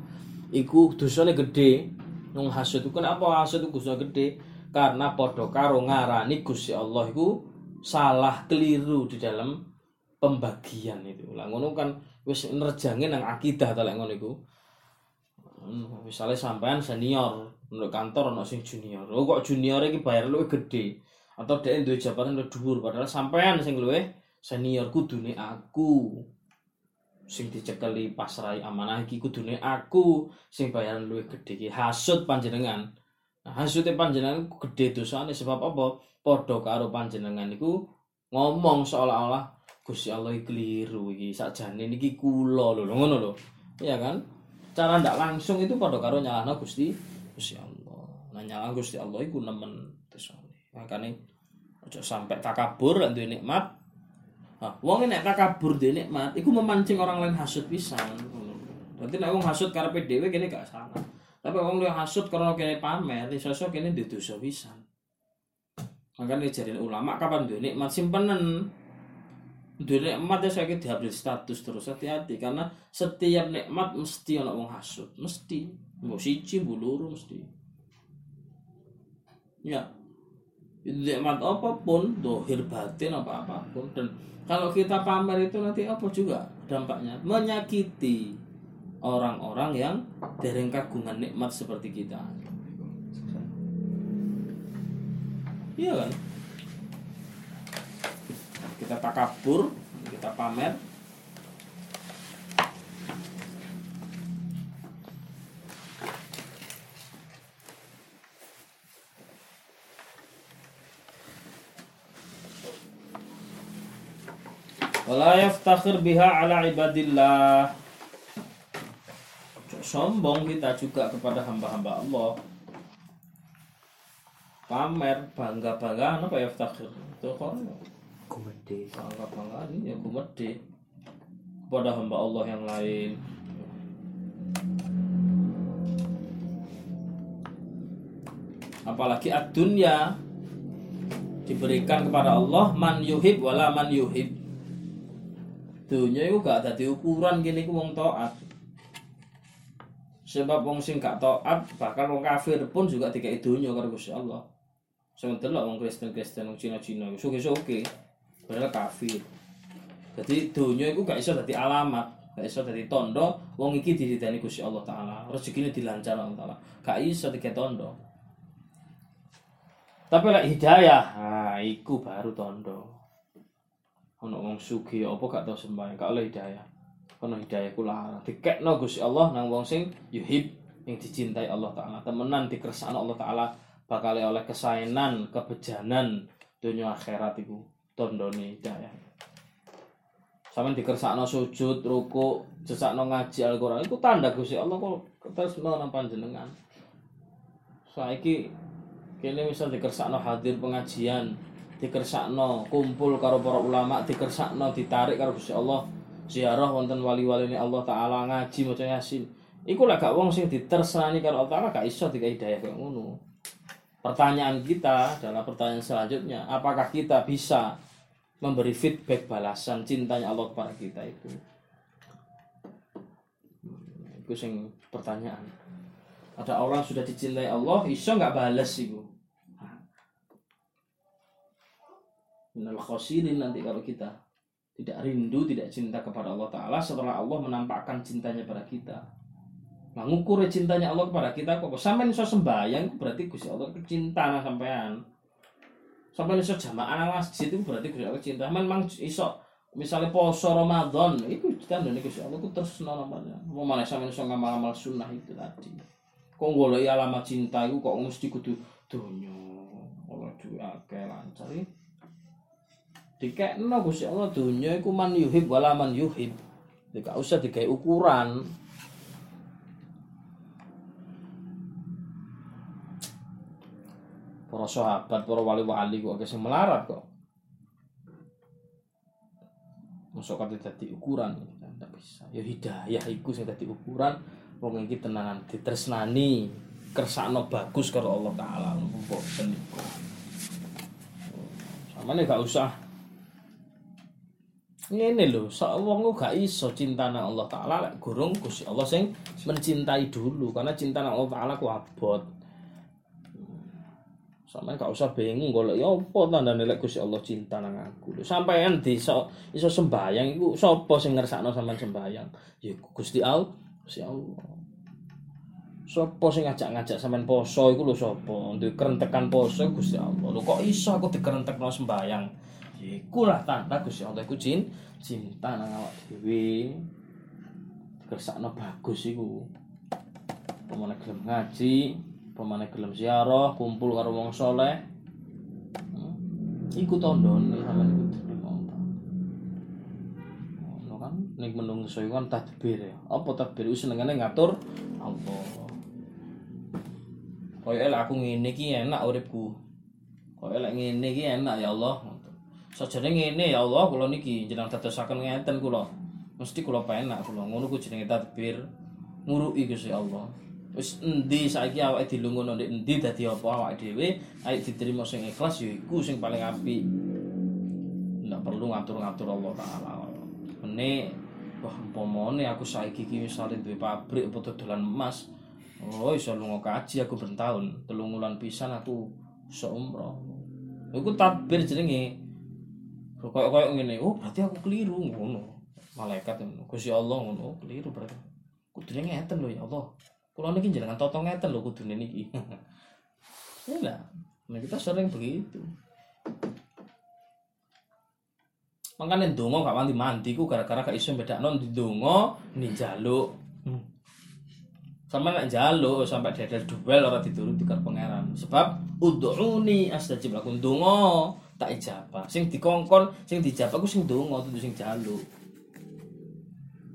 iku dosane gede nang hasud itu kenapa hasud dosa gede karena podo karo ngarani Gusti Allah itu salah keliru di dalam pembagian itu. Lah ngono kan wis nerjange nang akidah ta lek ngono iku. Hmm, Misalnya sampean senior, untuk kantor ono sing junior. Oh kok junior iki bayar luwih gede atau dia duwe jabatan luwih dhuwur padahal sampean sing luwih senior kudune aku. Sing dicekeli pasrai amanah iki kudune aku sing bayaran luwih gede iki. Hasud panjenengan. Nah, hasute panjenengan gede dosane sebab apa? Padha karo panjenengan iku ngomong seolah-olah Gusti Allah keliru iki sakjane niki kula lho ngono lho. Iya kan? Cara ndak langsung itu padha karo nyalahno Gusti Gusti Allah. Nah nyala Gusti Allah iku nemen dosane. Makane aja sampai takabur lan duwe nikmat. Nah, wong nek takabur duwe nikmat iku memancing orang lain hasud pisan. Berarti nek wong hasud karepe dhewe kene gak salah. Tapi wong lu hasud karena kene pamer, iso kene di dosa pisan. Makanya jadi ulama kapan duwe nikmat simpenan. Duwe nikmat ya saya diupdate status terus hati-hati karena setiap nikmat mesti ana wong hasud, mesti. Mau siji, mbok mesti. Ya. Nikmat apa pun, dohir batin apa apa pun dan kalau kita pamer itu nanti apa juga dampaknya menyakiti orang-orang yang dereng kagungan nikmat seperti kita. Iya kan? Kita takabur, kita pamer. Wala yaftakhir biha ala ibadillah sombong kita juga kepada hamba-hamba Allah. Pamer bangga bangga apa ya fakir itu kan Kumede. bangga bangga ini ya kumede. Kepada hamba Allah yang lain. Apalagi ad-dunya diberikan kepada Allah man yuhib wala man yuhib. Dunia itu gak ada ukuran gini ku wong taat sebab wong sing gak taat bahkan wong kafir pun juga dikai dunya karo Gusti Allah. Sing delok wong Kristen-Kristen wong Cina-Cina iku suge-suge padahal kafir. Jadi dunya iku gak iso dadi alamat gak iso dadi tondo wong iki diridani Gusti Allah taala. Rezekine dilancar Allah taala. Gak iso dikai tondo. Tapi lek hidayah nah iku baru tondo. Ono wong sugih apa gak tau sembahyang gak oleh hidayah kono hidayah kula dikekno Gusti Allah nang wong sing yuhib yang dicintai Allah taala. Temenan dikersakno Allah taala bakal oleh kesaenan kebejanan dunia akhirat iku. Tondone hidayah. Sampean dikersakno sujud ruku sesakno ngaji Al-Qur'an iku tanda Gusti Allah kok terus nang panjenengan. Saiki kene misal dikersakno hadir pengajian dikersakno kumpul karo para ulama dikersakno ditarik karo Gusti Allah ziarah wonten wali-wali ini Allah taala ngaji maca yasin. Iku lah gak wong sing ditersani karo Allah taala gak iso dikai hidayah kayak ngono. Pertanyaan kita adalah pertanyaan selanjutnya. Apakah kita bisa memberi feedback balasan cintanya Allah kepada kita itu? Itu sing pertanyaan. Ada orang sudah dicintai Allah iso nggak balas itu Minal khosirin nanti kalau kita tidak rindu, tidak cinta kepada Allah Ta'ala setelah Allah menampakkan cintanya pada kita. Nah, ngukur cintanya Allah kepada kita kok sampai iso sembahyang berarti Gusti Allah cinta nah sampean. sampai iso jamaah nang masjid itu berarti Gusti Allah cinta. Memang iso misalnya poso Ramadan itu kan dan Gusti Allah ku terus namanya. Mau mana sampe iso ngamal-ngamal sunnah itu tadi. Kok golek alamat cinta itu kok mesti kudu donya. Oleh duwe akeh lancar. iki dikekno Gusti Allah donya iku man yuhib wala man yuhib Gak usah digawe ukuran para sahabat, para wali-wali kok sing melarat kok. Masuk kate dadi ukuran, tidak bisa. Ya hidayah iku sing dadi ukuran wong iki tenanan ditresnani, kersakno bagus karo Allah taala mboten niku. Samane gak usah ngene lho, sak wong gak iso cinta nang Allah taala lek gurung Gusti Allah sing mencintai dulu karena cinta nang Allah taala ku abot. Sampeyan gak usah bingung golek ya apa tandane lek Gusti Allah cinta nang aku. Lho sampeyan iso iso sembayang iku sapa sing ngersakno sampeyan sembayang? Ya Gusti Allah, Gusti Allah. Sapa sing ngajak-ngajak sampeyan poso iku lho sapa? Duwe kerentekan poso Gusti Allah. Lho kok iso aku dikerentekno sembayang? Iku lah tanda Gusti Allah iku cin, cinta nang awak dhewe. Kersakno bagus iku. Pemane gelem ngaji, pemane gelem ziarah, kumpul karo wong saleh. Hmm. Iku tandane sampeyan iku Ngono kan ning menungso iku kan tadbir ya. Apa tadbir iku senengane ngatur Allah. Lek aku ngene iki enak uripku. Kaya lek ngene iki enak ya Allah. Sajane ngene ya Allah kula niki jeneng dadosaken ngeten kula. Mesti kula penak kula. Ngono ku jenenge tadbir. Nguruki Gusti Allah. Wis endi saiki awake dilungguhno ndek endi dadi apa awake dhewe, ayo diterima sing ikhlas ya iku sing paling apik. Ndak perlu ngatur-ngatur Allah taala. Mene wah umpamane aku saiki iki misale duwe pabrik apa dodolan emas. Oh iso lunga kaji aku bertahun, telung wulan pisan aku iso umroh. Iku tadbir jenenge. Kayak-kayak ngene, oh berarti aku keliru ngono. Malaikat ngono. Gusti Allah ngono, oh, keliru berarti. Kudune ngeten lho ya Allah. Kula niki jenengan toto ngeten lho kudune niki. ya lah. Nah, kita sering begitu. Makanya dongo gak mandi mandi ku gara-gara gak iso bedakno di dongo ni jaluk. Sama nek jaluk sampai dadal duel ora dituruti karo pangeran. Sebab ud'uni astajib lakum dongo tak ijabah. Sing dikongkon, sing dijabah ku sing dongo tuh sing jaluk.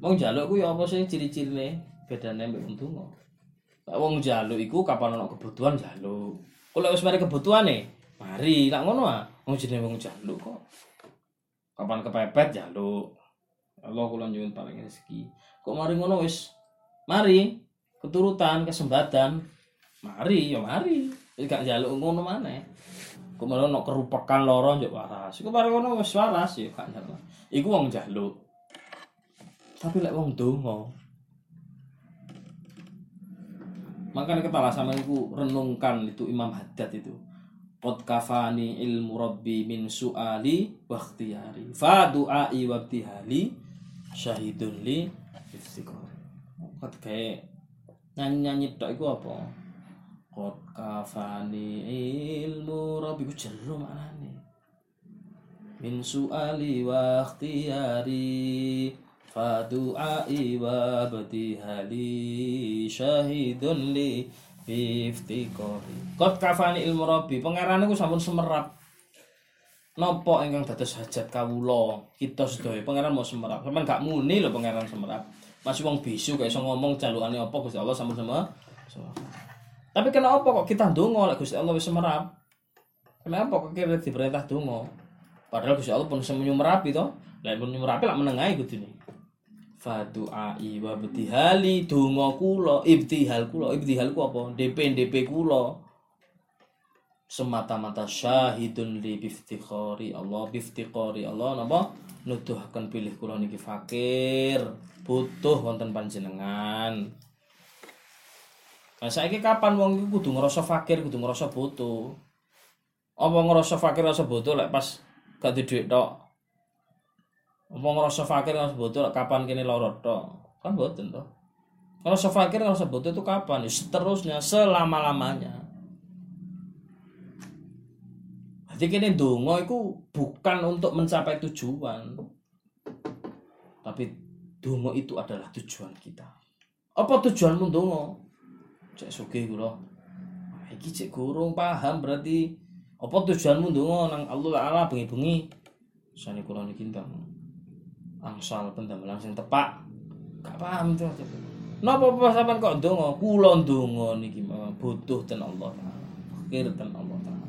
Wong jaluk ku ya apa sih ciri-cirine bedane mbek wong donga. Wong jaluk iku kapan ana kebutuhan jaluk. Kok lek mari kebutuhane, mari lak ngono ah. Wong jenenge wong jaluk kok. Kapan kepepet jaluk. Allah kula nyuwun paling rezeki. Kok mari ngono wis mari keturutan kesempatan mari ya mari gak jaluk ngono maneh kok malah ono kerupakan loro njuk waras. Iku mari ngono wis waras ya jaluk iku wong jaluk. Tapi lek wong donga. Makanya kepala sama itu renungkan itu Imam Haddad itu. Qad kafani ilmu rabbi min su'ali wa ikhtiyari. Fa du'ai wa ibtihali syahidun li iftiqari Qad kayak nyanyi-nyanyi tok iku apa Qad kafani ilmu rabbi ku jero maknane. Min su'ali wa ikhtiyari fadu'ai wa batihali syahidun li iftiqari Qad kafani ilmu rabbi pangeran iku sampun semerap. Napa ingkang dados hajat kawula? Kita sedaya pangeran mau semerap. Sampean gak muni lho pangeran semerap. Masih wong bisu gak iso ngomong jalukane apa Gusti Allah sampun semerap tapi kenapa kok kita ndonga? Lek Gusti Allah wis semerap kenapa kok kita diperintah donga padahal Gusti Allah pun semenyu merapi to lek pun merapi lak menengahi kudune fadu'ai wa ibtihali donga kula. Ibtihal kula. Ibtihal ku apa? DP DP kula. Semata-mata syahidun li biftikhari Allah. Biftikhari Allah napa? Nuduhaken pilih kula niki fakir. Butuh wonten panjenengan Nah, saiki kapan wong iku kudu ngerasa fakir, kudu ngerasa butuh. Apa ngerasa fakir rasa butuh lek pas gak di duit tok? Apa ngerasa fakir ngerasa butuh lek kapan kene lara tok? Kan boten toh. Ngerasa fakir ngerasa butuh itu kapan? Ya seterusnya selama-lamanya. Jadi kene donga iku bukan untuk mencapai tujuan. Tapi donga itu adalah tujuan kita. Apa tujuanmu donga? Cek sugih kula. Iki cek gurung paham berarti apa tujuanmu donga nang Allah Taala bengi-bengi. Sane kula niki ndang angsal pendamelan sing tepak. Gak paham tuh. Napa apa sampean kok ndonga? Kula ndonga niki butuh ten Allah Taala. Fakir ten Allah Taala.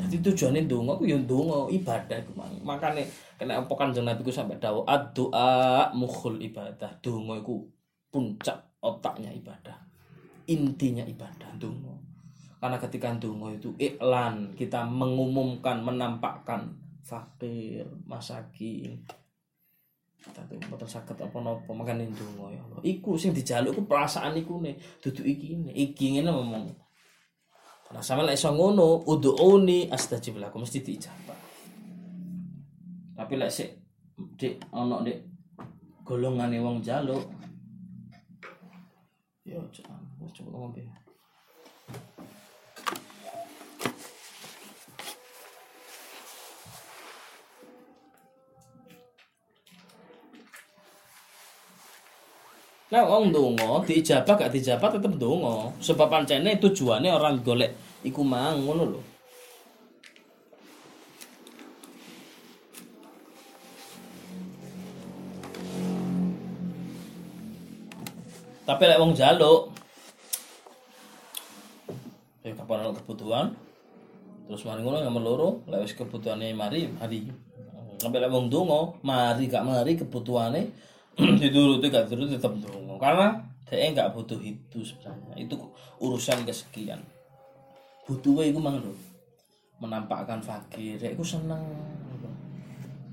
Jadi tujuannya ndonga ku ya ndonga ibadah iku mang. Makane kena apa kanjeng Nabi ku sampai dawuh ad-du'a mukhul ibadah. Ndonga iku puncak otaknya ibadah. Intinya ibadah ndonga. Karena ketika ndonga itu iklan, kita mengumumkan, menampakkan fakir, masakin, kita tuh mboten saged apa-apa makane ndonga ya Allah. Iku sing dijaluk ku perasaan iku ne, dudu iki ne. Iki ngene ngomong. Nah, sama lek iso ngono, ud'uni astajib lakum mesti diijabah. Tapi lek sik dik ana dik golongane wong jaluk ya coba coba ngombe. Nah, wong ndonga diijabah gak diijabah tetep ndonga. Sebab pancene tujuannya orang golek iku mang ngono. Tapi lek wong jaluk ya kapan ana kebutuhan. Terus mari ngono nomor loro lek wis kebutuhane mari mari. Sampai lek wong ndonga mari gak mari kebutuhane dituruti gak dituruti tetap ndonga karena dia nggak butuh itu sebenarnya. Itu urusan kesekian. Butuhnya itu mang lho menampakkan fakir. Ya itu seneng.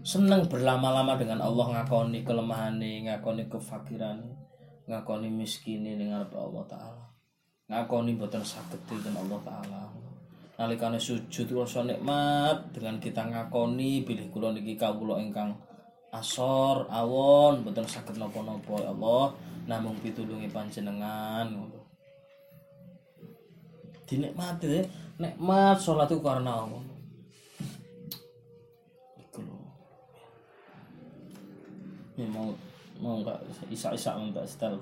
Seneng berlama-lama dengan Allah ngakoni kelemahane ngakoni kefakiran ngakoni miskin dengan Allah taala. Ngakoni boten saged dengan Allah taala. Nalikane sujud rasa nikmat dengan kita ngakoni bilih kula niki kawula ingkang asor awon boten saged napa-napa ya Allah. Namung pitulungi panjenengan dinikmati deh nikmat sholat itu karena Allah. Ini mau mau nggak isa-isa minta style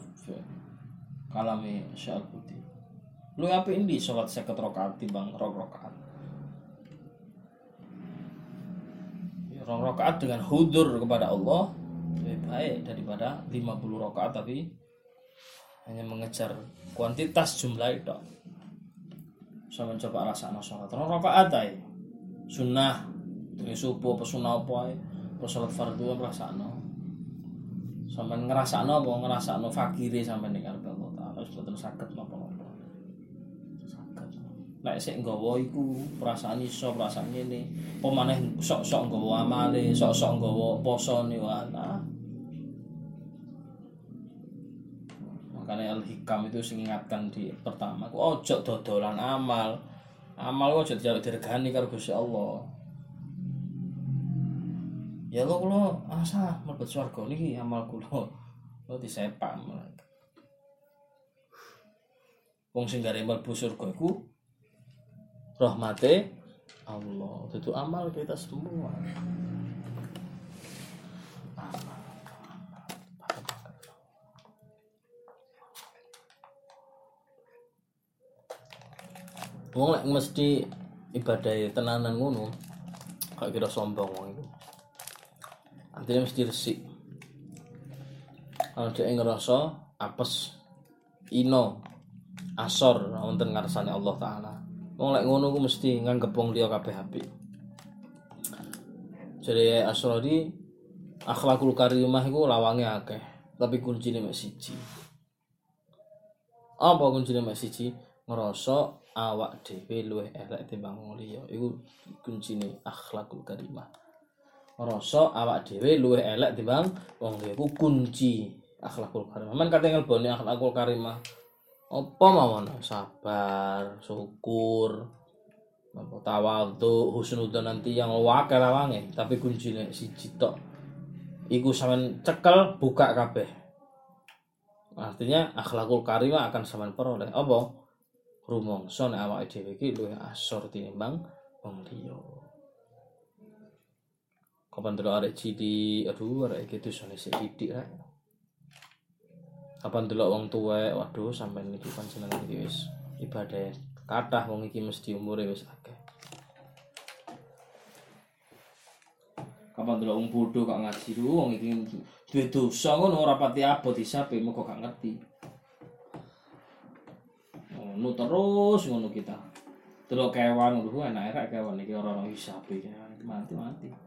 kalami syal putih lu apa ini sholat seket rokaat bang rok rokaat? Rok rokaat dengan hudur kepada Allah lebih baik daripada 50 rokaat tapi hanya mengejar kuantitas jumlah itu. Saya mencoba rasanya sholat. Rong rakaat ae. Sunnah. Ini subuh apa sunnah apa apa sholat fardu rasanya sampai ngerasakno apa ngerasakno fakire sampai ning arep Allah taala. Wis boten saged napa-napa. Saged. Nek sik nggawa iku perasaan iso perasaan ngene. Apa maneh sok-sok nggawa amale sok-sok nggawa posone wala makanya al hikam itu mengingatkan di pertama ku ojo dodolan amal. Amal ojo jaluk diregani karo Gusti Allah ya lo kula asa mlebet swarga niki amal kula lo disepak wong sing gare mlebu surga iku rahmate Allah itu amal kita semua Wong lek mesti ibadah tenanan ngono. Gak kira sombong wong iku. Artinya mesti resik. Kalau dia ngerasa apes, ino, asor, wonten ngarsane Allah Taala. Wong lek ngono ku mesti nganggep wong liya kabeh apik. Jadi Asrori akhlakul karimah iku lawange akeh, tapi kuncine mek siji. Apa kuncine mek siji? Ngerasa awak dhewe luwih elek timbang wong liya iku kuncine akhlakul karimah ngrasa awak dhewe luwih elek timbang wong liya kunci akhlakul karimah. Men kate ngelbone akhlakul karimah apa mawon? Sabar syukur apa tawadhu husnudzon nanti yang wakil lawange tapi kuncine siji tok iku sampean cekel buka kabeh. Artinya akhlakul karimah akan sampean peroleh. Apa? Rumangsa nek awake dhewe iki luwih asor tinimbang wong liya. Kapan delok arek cilik, aduh arek dosane sik sithik rek. Kapan delok wong tuwek, waduh sampean iki panjenengan iki wis ibadah kathah wong iki mesti umure wis akeh. Kapan delok wong bodho kok ngaji lu wong iki duwe dosa ngono ora pati abot disape moko gak ngerti. Ngono terus ngono kita. Delok kewan lho enak rek kewan iki ora ono hisabe mati-mati. Gitu.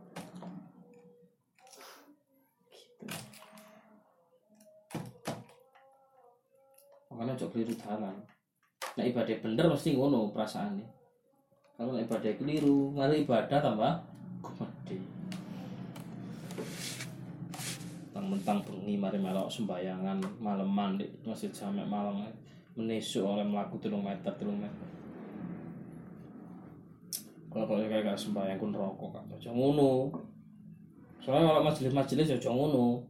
Cok keliru dalan. Nek ibadah bener mesti ngono perasaannya. Kalau nek ibadah keliru, ngari ibadah tambah gede. Mentang-mentang bengi mari melok sembayangan maleman di masjid jamek malam menesuk oleh melaku telung meter telung meter. Kalau kalau kayak gak sembayang pun rokok kan, cocok ngono. Soalnya kalau majelis-majelis cocok ngono.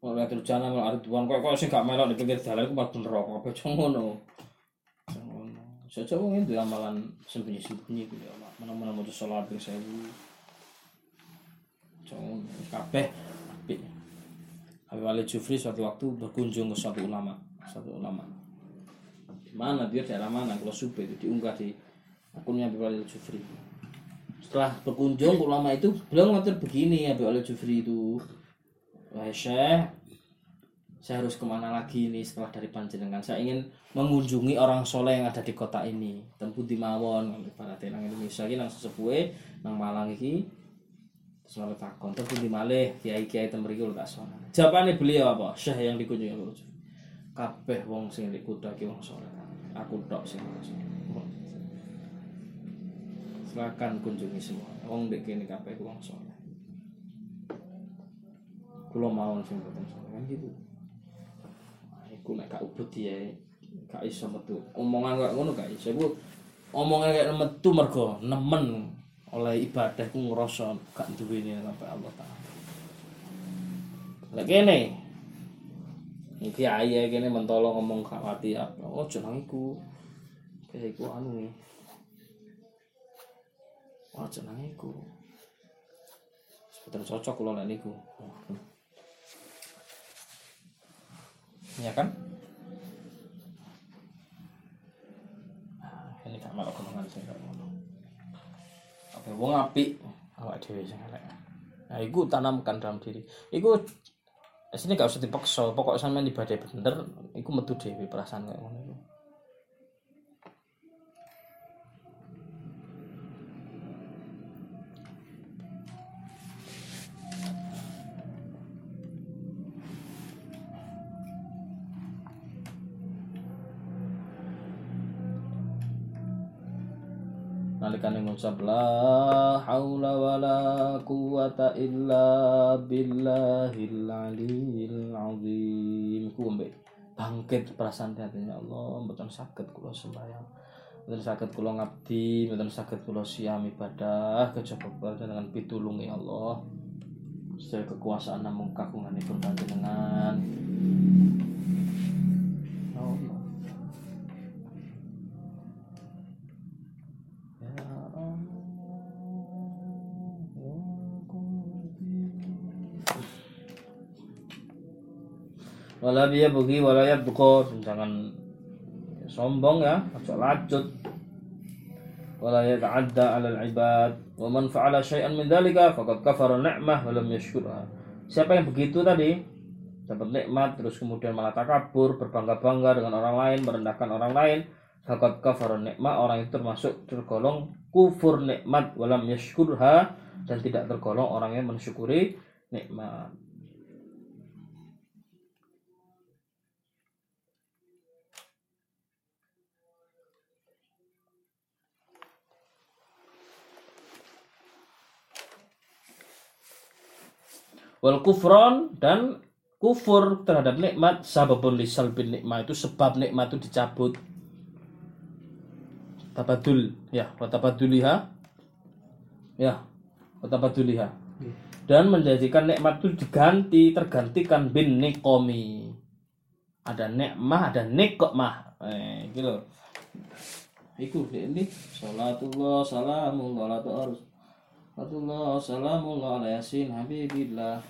Rencana kalau ada tuan kok kok sih gak melok di pinggir aku malah bener rokok apa cocok ngono. Ngono. Cocok ngono itu amalan sembunyi-sembunyi gitu ya. Mana-mana mau sholat yang saya Cocok ngono. Kabeh apik. Habib Ali Jufri suatu waktu berkunjung ke suatu ulama, suatu ulama. Di mana dia daerah mana? Kalau Sube itu diunggah di akunnya Habib Ali Jufri. Setelah berkunjung ulama itu, beliau ngatur begini Habib Ali Jufri itu. Wahai Syekh, saya harus ke mana lagi nih setelah dari panjenengan? Saya ingin mengunjungi orang soleh yang ada di kota ini. Tempuh di Mawon, ibaratnya nang Indonesia ini nang sesepuhe, nang Malang iki. Selalu takon. Terus di malih kiai kiai temeri kulo tak sono jawabannya beliau apa? Syekh yang dikunjungi kulo kabeh wong sing di kuda ki wong soleh. Aku tok sing silakan kunjungi semua. Wong dek kene kabeh wong soleh kulo mau sing boten kan gitu Nah, iku nek gak ubud ya gak iso metu omongan kok ngono gak iso iku omongan kayak metu mergo nemen oleh ibadah ku ngerasa gak duweni sampai Allah taala. Lek kene iki aye kene mentolo ngomong gak mati apa. Oh jeneng iku. Anu nih. Oh jeneng iku. Sebetulnya cocok kula lek niku. Ya kan? Nah, ini gak malah golongan sing gak ngono. Apa wong apik awak dhewe sing elek. Nah, iku tanamkan dalam diri. Iku sini gak usah dipaksa, pokok sampean ibadah bener, iku metu dhewe perasaan kayak ngono ngucap la haula wala quwata illa billahil aliyil azim. Ku mbek bangkit perasaan hatinya Allah. Mboten saged kula sembahyang. Mboten saged kula ngabdi. Mboten saged kula siam ibadah. Kejaba dengan pitulungi Allah. Sedaya kekuasaan namung kagunganipun panjenengan wala biya bugi wala yabqa jangan sombong ya ojo lacut. Wala yata'adda 'ala al-ibad wa man fa'ala syai'an min dzalika faqad kafara ni'mah wa lam siapa yang begitu tadi dapat nikmat terus kemudian malah takabur berbangga-bangga dengan orang lain merendahkan orang lain faqad kafara nikmah orang itu termasuk tergolong kufur nikmat wa lam yashkurha dan tidak tergolong orang yang mensyukuri nikmat wal kufron dan kufur terhadap nikmat sababun lisal bin nikmat itu sebab nikmat itu dicabut. Tabadul ya wa tabaduliha ya wa tabaduliha dan menjadikan nikmat itu diganti tergantikan bin nikomi ada nikmah ada nikmah. Eh gitu loh. Iku ini. Salatullah salamullah atau harus salatullah salamullah ala yasin habibillah.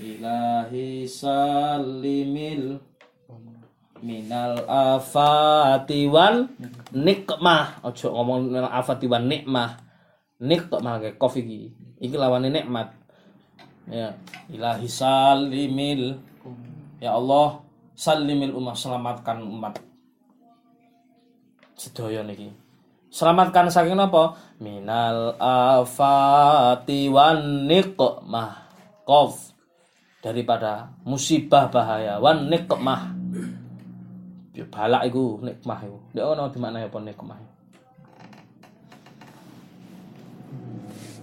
Ilahi salimil minal afati wal nikmah. Ojo ngomong minal afati wal nikmah. Nikmah kayak kofi iki. Lawane nikmat. Ya ilahi salimil. Ya Allah salimil umat selamatkan umat. Sedaya niki selamatkan saking apa? Minal afati wan nikmah kof daripada musibah bahaya. Wan nikmah balak iku nikmah iku. Dia ono di ya pon nikmah?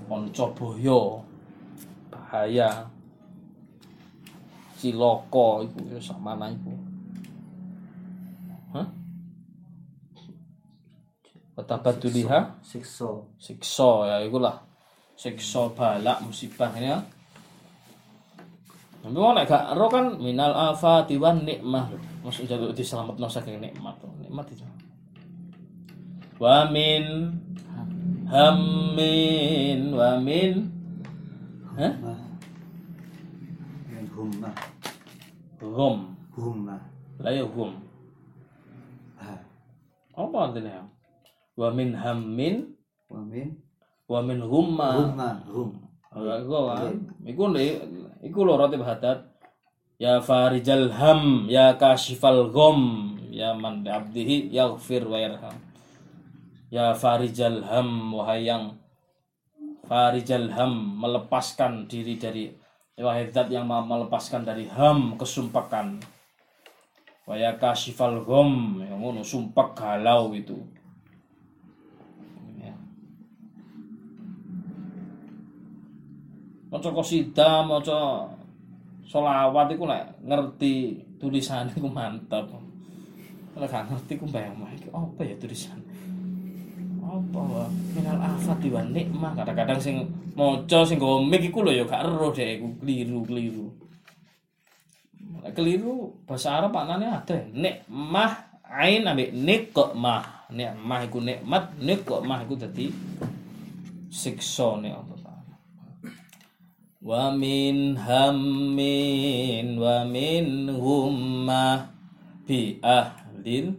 Poncoboyo bahaya. Ciloko iku ya sak mana iku? Watabaduliha Sikso. siksa ya ikulah siksa balak musibah ini ya tapi wong nek gak ero kan minal afati wan nikmah. Maksud jaluk diselametno saking nikmat. Nikmat itu. Wa min hammin wa min Hah? Min humma. Hum. Humma. Lah ya hum. Apa artinya? Wa min hammin Wa min wa min humma. humma. Hum. Ora iku. Iku lho roti hadat. Ya farijal ham, ya kashifal gham, ya man abdihi yaghfir wa yarham. Ya farijal ham, wahai yang farijal ham, melepaskan diri dari wahai zat yang melepaskan dari ham kesumpakan. Wa ya kashifal gham, yang ngono sumpak galau itu. Ya. Maca qasidah maca selawat iku nek ngerti tulisane iku mantap nek gak ngerti ku bayang mah iki apa ya tulisan? Apa wa? Minal afati wa nikmah. Kadang-kadang sing maca sing nggo mic iku lho ya gak ero dek iku keliru-keliru. Keliru bahasa Arab maknanya ada nikmah ain ambek nikmah. Nikmah iku nikmat nikmah iku dadi siksa nek Allah Ta'ala wa min hammin wa min hummah bi ahlil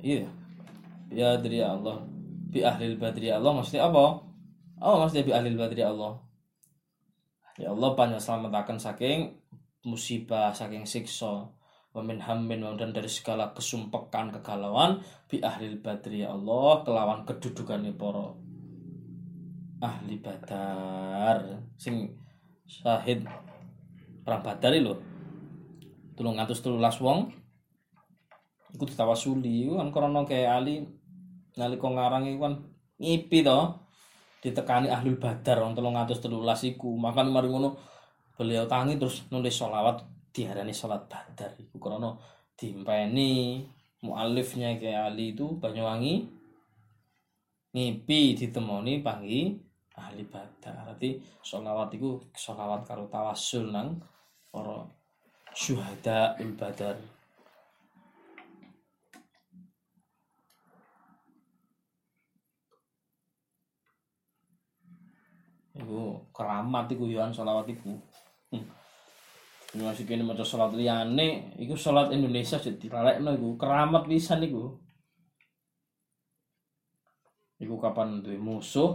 iya. Ya dari Allah. Bi ahlil badri Allah maksudnya apa? Oh maksudnya bi ahlil badri Allah? Ya Allah banyak selamatakan saking musibah saking siksa. Wa min hammin dan dari segala kesumpekan kegalauan bi ahlil badri Allah kelawan kedudukannya para ahli badar. Sing syahid perang badar lho. Tulung ngatus telulas wong. Iku ditawasuli. Kan krana kayak ali nalika ngarang iku kan ngipi to. Ditekani ahli badar wong telung ngatus telulas iku. Makan mari ngono beliau tangi terus nulis sholawat diarani sholat badar. Iku krana dimpeni mualifnya kayak ali itu Banyuwangi. Ngipi ditemoni panggi ahli badar berarti sholawat itu sholawat karo tawasul nang para syuhada ul badar Iku keramat iku yoan sholawat iku. Hmm. Masih kini maca sholat liyane, iku sholat Indonesia jadi dilalekno iku keramat pisan iku. Iku kapan duwe musuh,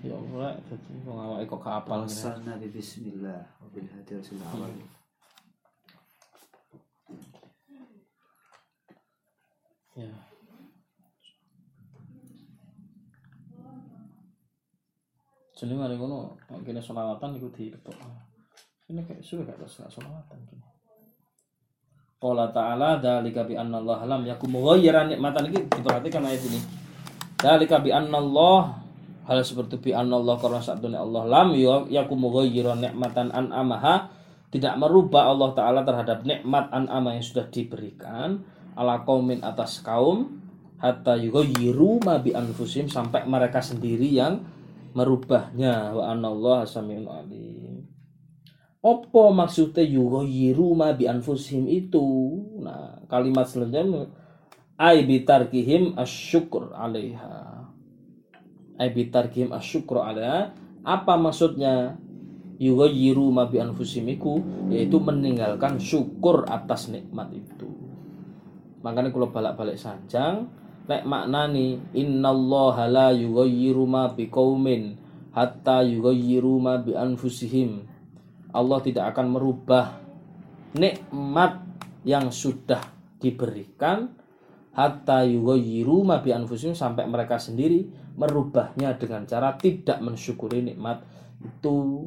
ya Allah jadi wong ikut kok kapal sana bi bismillah wa bil rasul awal ya. Jadi mari ngono kene selawatan iku diketok ini kayak suruh gak terus gak selawatan Qala ta'ala dalika bi anna Allah lam yakum ghayran nikmatan iki diperhatikan ayat ini. dalika bi anna Allah hal seperti bi Allah karena sabdune Allah lam yakum mughayyiran nikmatan an amaha tidak merubah Allah taala terhadap nikmat an'ama yang sudah diberikan ala kaumin atas kaum hatta yughayyiru ma bi anfusim sampai mereka sendiri yang merubahnya wa anallahu samiun alim. Apa maksudnya yughayyiru ma bi anfusihim itu? Nah, kalimat selanjutnya ai bitarkihim asyukur alaiha. Ai bitarkihim asyukur alaiha. Apa maksudnya yughayyiru ma bi anfusihim iku? Yaitu meninggalkan syukur atas nikmat itu. Makanya kalau balik-balik sanjang, lek maknani innallaha la yughayyiru ma biqaumin hatta yughayyiru ma bi anfusihim Allah tidak akan merubah nikmat yang sudah diberikan hatta yughayyiru ma bi anfusihim sampai mereka sendiri merubahnya dengan cara tidak mensyukuri nikmat itu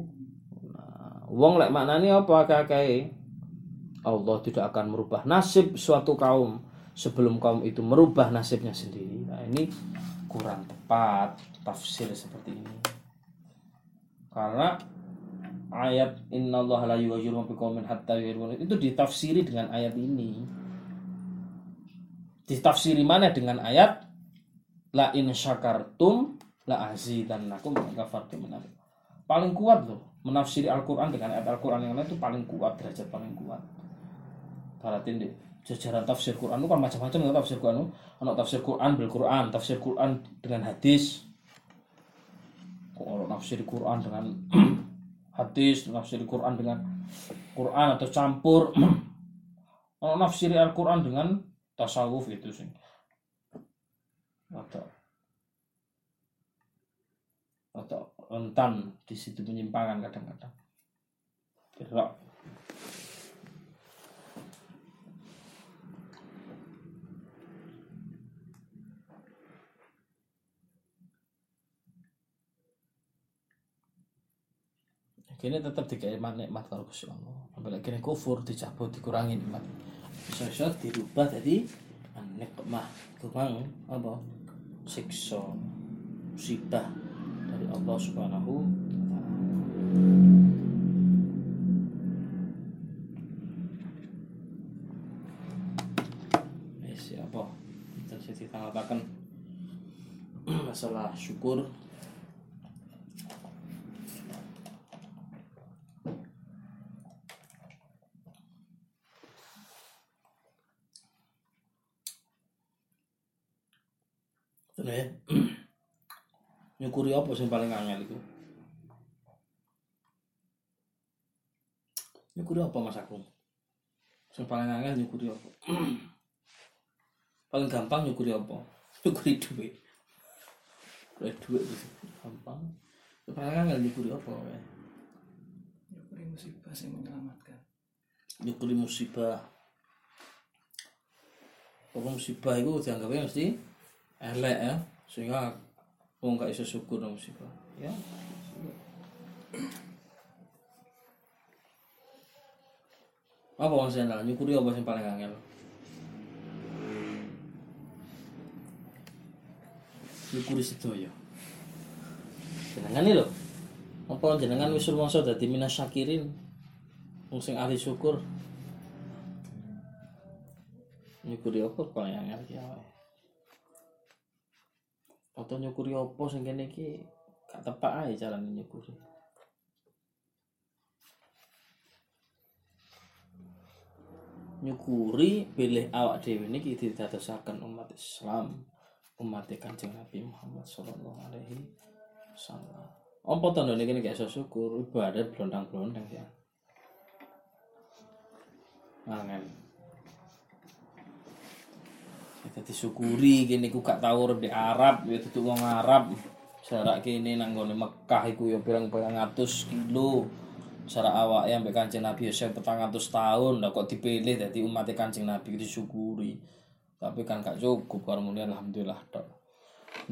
nah, wong lek maknani apa kakek Allah tidak akan merubah nasib suatu kaum sebelum kaum itu merubah nasibnya sendiri. Nah, ini kurang tepat tafsir seperti ini. Karena ayat innallaha la yughayyiru ma biqaumin hatta yughayyiru itu ditafsiri dengan ayat ini. Ditafsiri mana dengan ayat la in syakartum la azidannakum kafartum Paling kuat loh menafsiri Al-Qur'an dengan ayat Al-Qur'an yang lain itu paling kuat derajat paling kuat. Paratin deh jajaran tafsir Quran itu kan macam-macam ya tafsir Quran ada tafsir Quran bil Quran tafsir Quran dengan hadis. Kalau tafsir Quran dengan hadis tafsir Quran dengan Quran atau campur. Kalau nafsir Al-Quran dengan tasawuf itu sih atau atau rentan di situ penyimpangan kadang-kadang gerak kini tetap dikai nikmat kalau Gusti Allah apalagi kini kufur dicabut dikurangi nikmat bisa dirubah jadi nikmat kurang apa? Siksa. Musibah dari Allah Subhanahu siapa kita kita mengatakan masalah syukur ya nyukuri apa sing paling angel itu nyukuri apa mas aku? Sing paling angel nyukuri apa? Paling gampang nyukuri apa? Nyukuri duit. Nyukuri duit itu gampang. Yang paling angel nyukuri apa ya nyukuri musibah sing menyelamatkan. Nyukuri musibah. Apa musibah itu dianggapnya mesti elek ya. Sehingga wong gak iso syukur nang musibah ya. Apa mas Zainal? Nyukuri apa yang paling angel? Nyukuri jenengan ini loh apa jenengan wis rumangsa dadi minas syakirin? Wong sing ahli syukur. Nyukuri apa paling angel ya atau nyukuri apa sing kene iki gak tepak ae carane nyukuri. Nyukuri pilih awak dhewe niki didadosaken umat Islam umat Kanjeng Nabi Muhammad sallallahu alaihi wasallam. Apa tanda gak iso syukur? Ibadah blondang-blondang ya. Angel kita disyukuri gini ku gak urip di Arab ya tutu wong Arab. Jarak kene nang gone Mekah iku ya pirang-pirang atus kilo. Jarak awak yang mbek Kanjeng Nabi ya petang atus tahun. Lah kok dipilih dadi umat Kanjeng Nabi disyukuri. Tapi kan gak cukup kemudian alhamdulillah tok.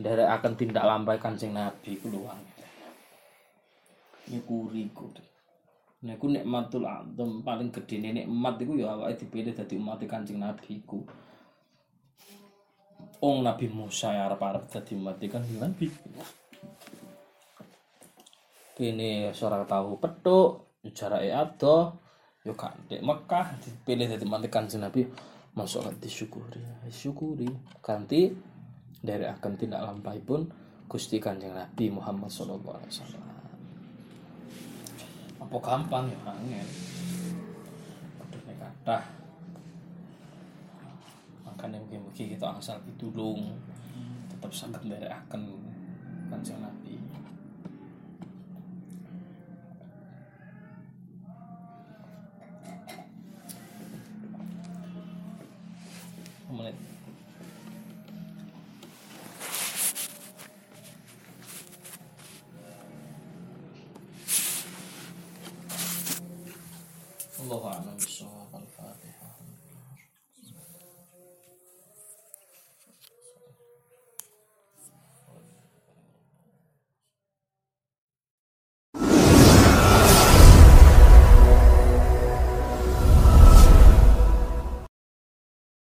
Nderek akan tindak lampai Kanjeng Nabi ku luang nyukuri ku niku nikmatul azam. Paling gedene nikmat iku ya awake dipilih dadi umat Kanjeng Nabi iku Ong Nabi Musa ya arep-arep dadi umat Kanjeng Nabi kene ora tahu petuk jarake ado yo gak ndek Mekah dipilih dadi umat Kanjeng Nabi masuk disyukuri. Disyukuri kanthi dari akan tindak lampahipun Gusti Kanjeng Nabi Muhammad sallallahu alaihi wasallam. Apa gampang ya angin. Pedune kathah makanya mungkin-mungkin kita asal ditulung tetap sangat dari akan Kanjeng Nabi